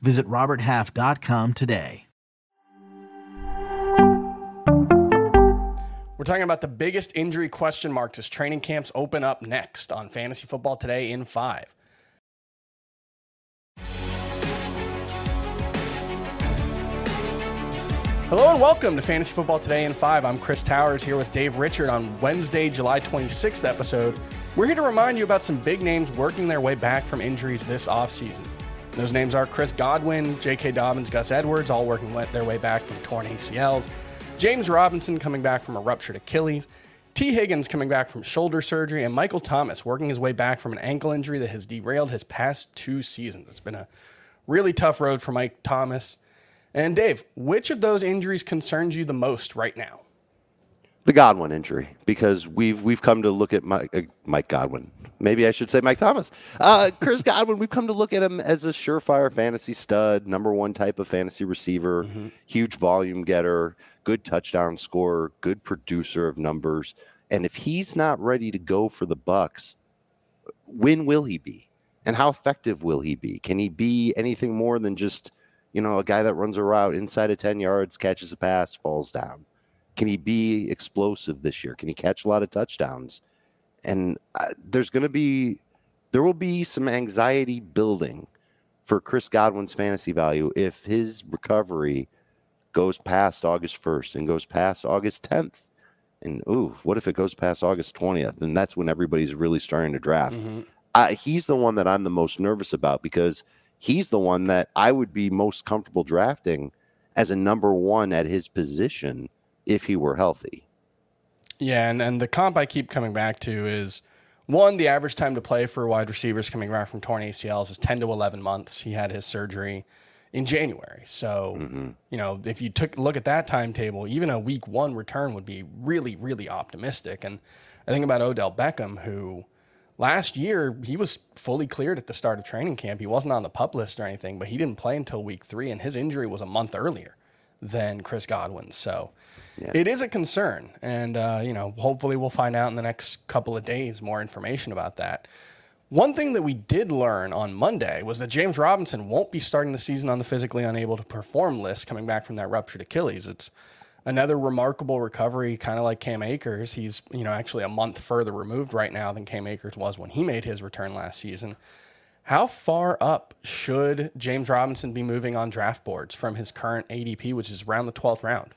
Visit RobertHalf.com today. We're talking about the biggest injury question marks as training camps open up next on Fantasy Football Today in 5. Hello and welcome to Fantasy Football Today in 5. I'm Chris Towers here with Dave Richard on Wednesday, July 26th episode. We're here to remind you about some big names working their way back from injuries this offseason. Those names are Chris Godwin, J.K. Dobbins, Gus Edwards, all working their way back from torn ACLs, James Robinson coming back from a ruptured Achilles, Tee Higgins coming back from shoulder surgery, and Michael Thomas working his way back from an ankle injury that has derailed his past two seasons. It's been a really tough road for Mike Thomas. And Dave, which of those injuries concerns you the most right now? The Godwin injury, because we've we've come to look at Mike, uh, Mike Godwin. Maybe I should say Mike Thomas. Uh, Chris Godwin. We've come to look at him as a surefire fantasy stud, number one type of fantasy receiver, mm-hmm. huge volume getter, good touchdown scorer, good producer of numbers. And if he's not ready to go for the Bucs, when will he be? And how effective will he be? Can he be anything more than just you know, a guy that runs a route inside of 10 yards, catches a pass, falls down? Can he be explosive this year? Can he catch a lot of touchdowns? And uh, there's going to be, there will be some anxiety building for Chris Godwin's fantasy value if his recovery goes past August 1st and goes past August 10th. And ooh, what if it goes past August 20th? And that's when everybody's really starting to draft. Mm-hmm. Uh, he's the one that I'm the most nervous about because – he's the one that I would be most comfortable drafting as a number one at his position if he were healthy. Yeah, and, and the comp I keep coming back to is one, the average time to play for wide receivers coming back from torn ACLs is 10 to 11 months. He had his surgery in January. So, mm-hmm. you know, if you took a look at that timetable, even a week one return would be really, really optimistic. And I think about Odell Beckham, who last year he was fully cleared at the start of training camp. He wasn't on the pup list or anything, but he didn't play until week three, and his injury was a month earlier than Chris Godwin. So yeah. it is a concern, and uh, you know, hopefully we'll find out in the next couple of days more information about that. One thing that we did learn on Monday was that James Robinson won't be starting the season on the physically unable to perform list coming back from that ruptured Achilles. It's another remarkable recovery, kind of like Cam Akers. He's you know actually a month further removed right now than Cam Akers was when he made his return last season. How far up should James Robinson be moving on draft boards from his current ADP, which is around the 12th round?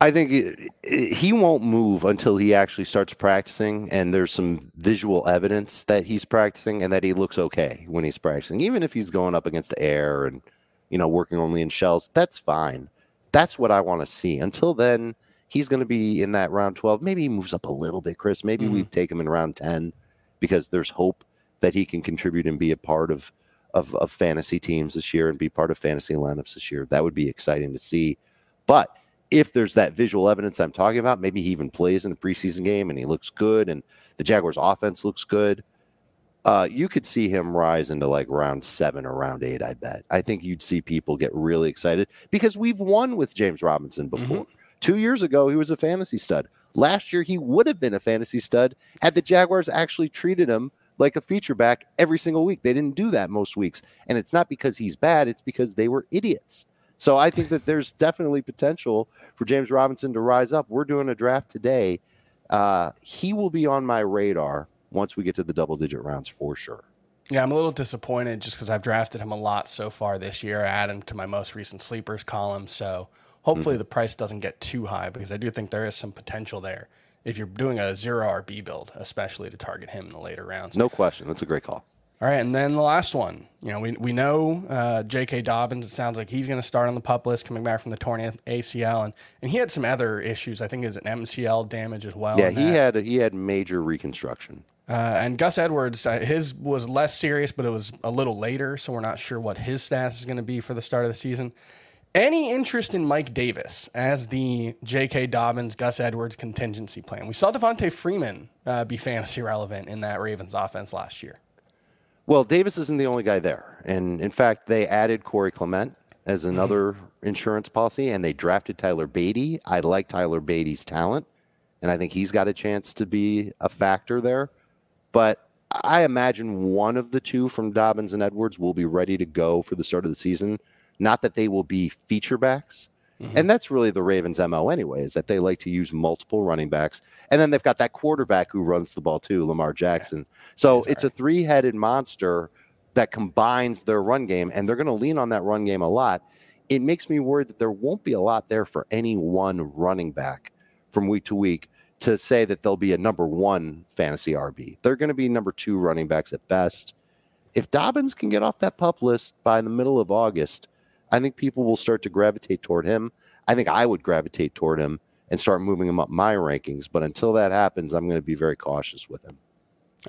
I think it, it, he won't move until he actually starts practicing, and there's some visual evidence that he's practicing and that he looks okay when he's practicing. Even if he's going up against air and you know working only in shells, that's fine. That's what I want to see. Until then, he's going to be in that round 12. Maybe he moves up a little bit, Chris. Maybe mm-hmm. we take him in round 10 because there's hope that he can contribute and be a part of, of, of fantasy teams this year and be part of fantasy lineups this year. That would be exciting to see. But if there's that visual evidence I'm talking about, maybe he even plays in a preseason game and he looks good and the Jaguars offense looks good uh, you could see him rise into like round seven or round eight. I bet. I think you'd see people get really excited because we've won with James Robinson before. Mm-hmm. Two years ago, he was a fantasy stud. Last year, he would have been a fantasy stud had the Jaguars actually treated him like a feature back every single week. They didn't do that most weeks. And it's not because he's bad, it's because they were idiots. So I think that there's definitely potential for James Robinson to rise up. We're doing a draft today. Uh, he will be on my radar once we get to the double digit rounds for sure. Yeah, I'm a little disappointed just because I've drafted him a lot so far this year. I add him to my most recent sleepers column. So hopefully mm-hmm. the price doesn't get too high because I do think there is some potential there if you're doing a zero RB build, especially to target him in the later rounds. No question. That's a great call. All right, and then the last one. You know, we, we know uh, J.K. Dobbins. It sounds like he's going to start on the pup list coming back from the torn ACL, and, and he had some other issues. I think it was an MCL damage as well. Yeah, he had he had major reconstruction. Uh, and Gus Edwards, uh, his was less serious, but it was a little later, so we're not sure what his status is going to be for the start of the season. Any interest in Mike Davis as the J.K. Dobbins, Gus Edwards contingency plan? We saw Devonta Freeman uh, be fantasy relevant in that Ravens offense last year. Well, Davis isn't the only guy there. And in fact, they added Corey Clement as mm-hmm. another mm-hmm. insurance policy and they drafted Tyler Badie. I like Tyler Badie's talent and I think he's got a chance to be a factor there. But I imagine one of the two from Dobbins and Edwards will be ready to go for the start of the season. Not that they will be feature backs. Mm-hmm. And that's really the Ravens' MO anyway, is that they like to use multiple running backs. And then they've got that quarterback who runs the ball too, Lamar Jackson. Yeah. So it's right. a three headed monster that combines their run game, and they're going to lean on that run game a lot. It makes me worried that there won't be a lot there for any one running back from week to week to say that they'll be a number one fantasy RB. They're going to be number two running backs at best. If Dobbins can get off that pup list by the middle of August, I think people will start to gravitate toward him. I think I would gravitate toward him and start moving him up my rankings. But until that happens, I'm going to be very cautious with him.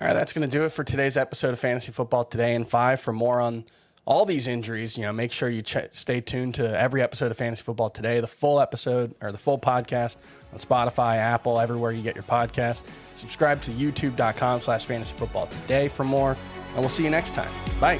All right, that's going to do it for today's episode of Fantasy Football Today in Five. For more on all these injuries, you know, make sure you ch- stay tuned to every episode of Fantasy Football Today, the full episode or the full podcast on Spotify, Apple, everywhere you get your podcast. Subscribe to youtube.com slash fantasy football today for more, and we'll see you next time. Bye.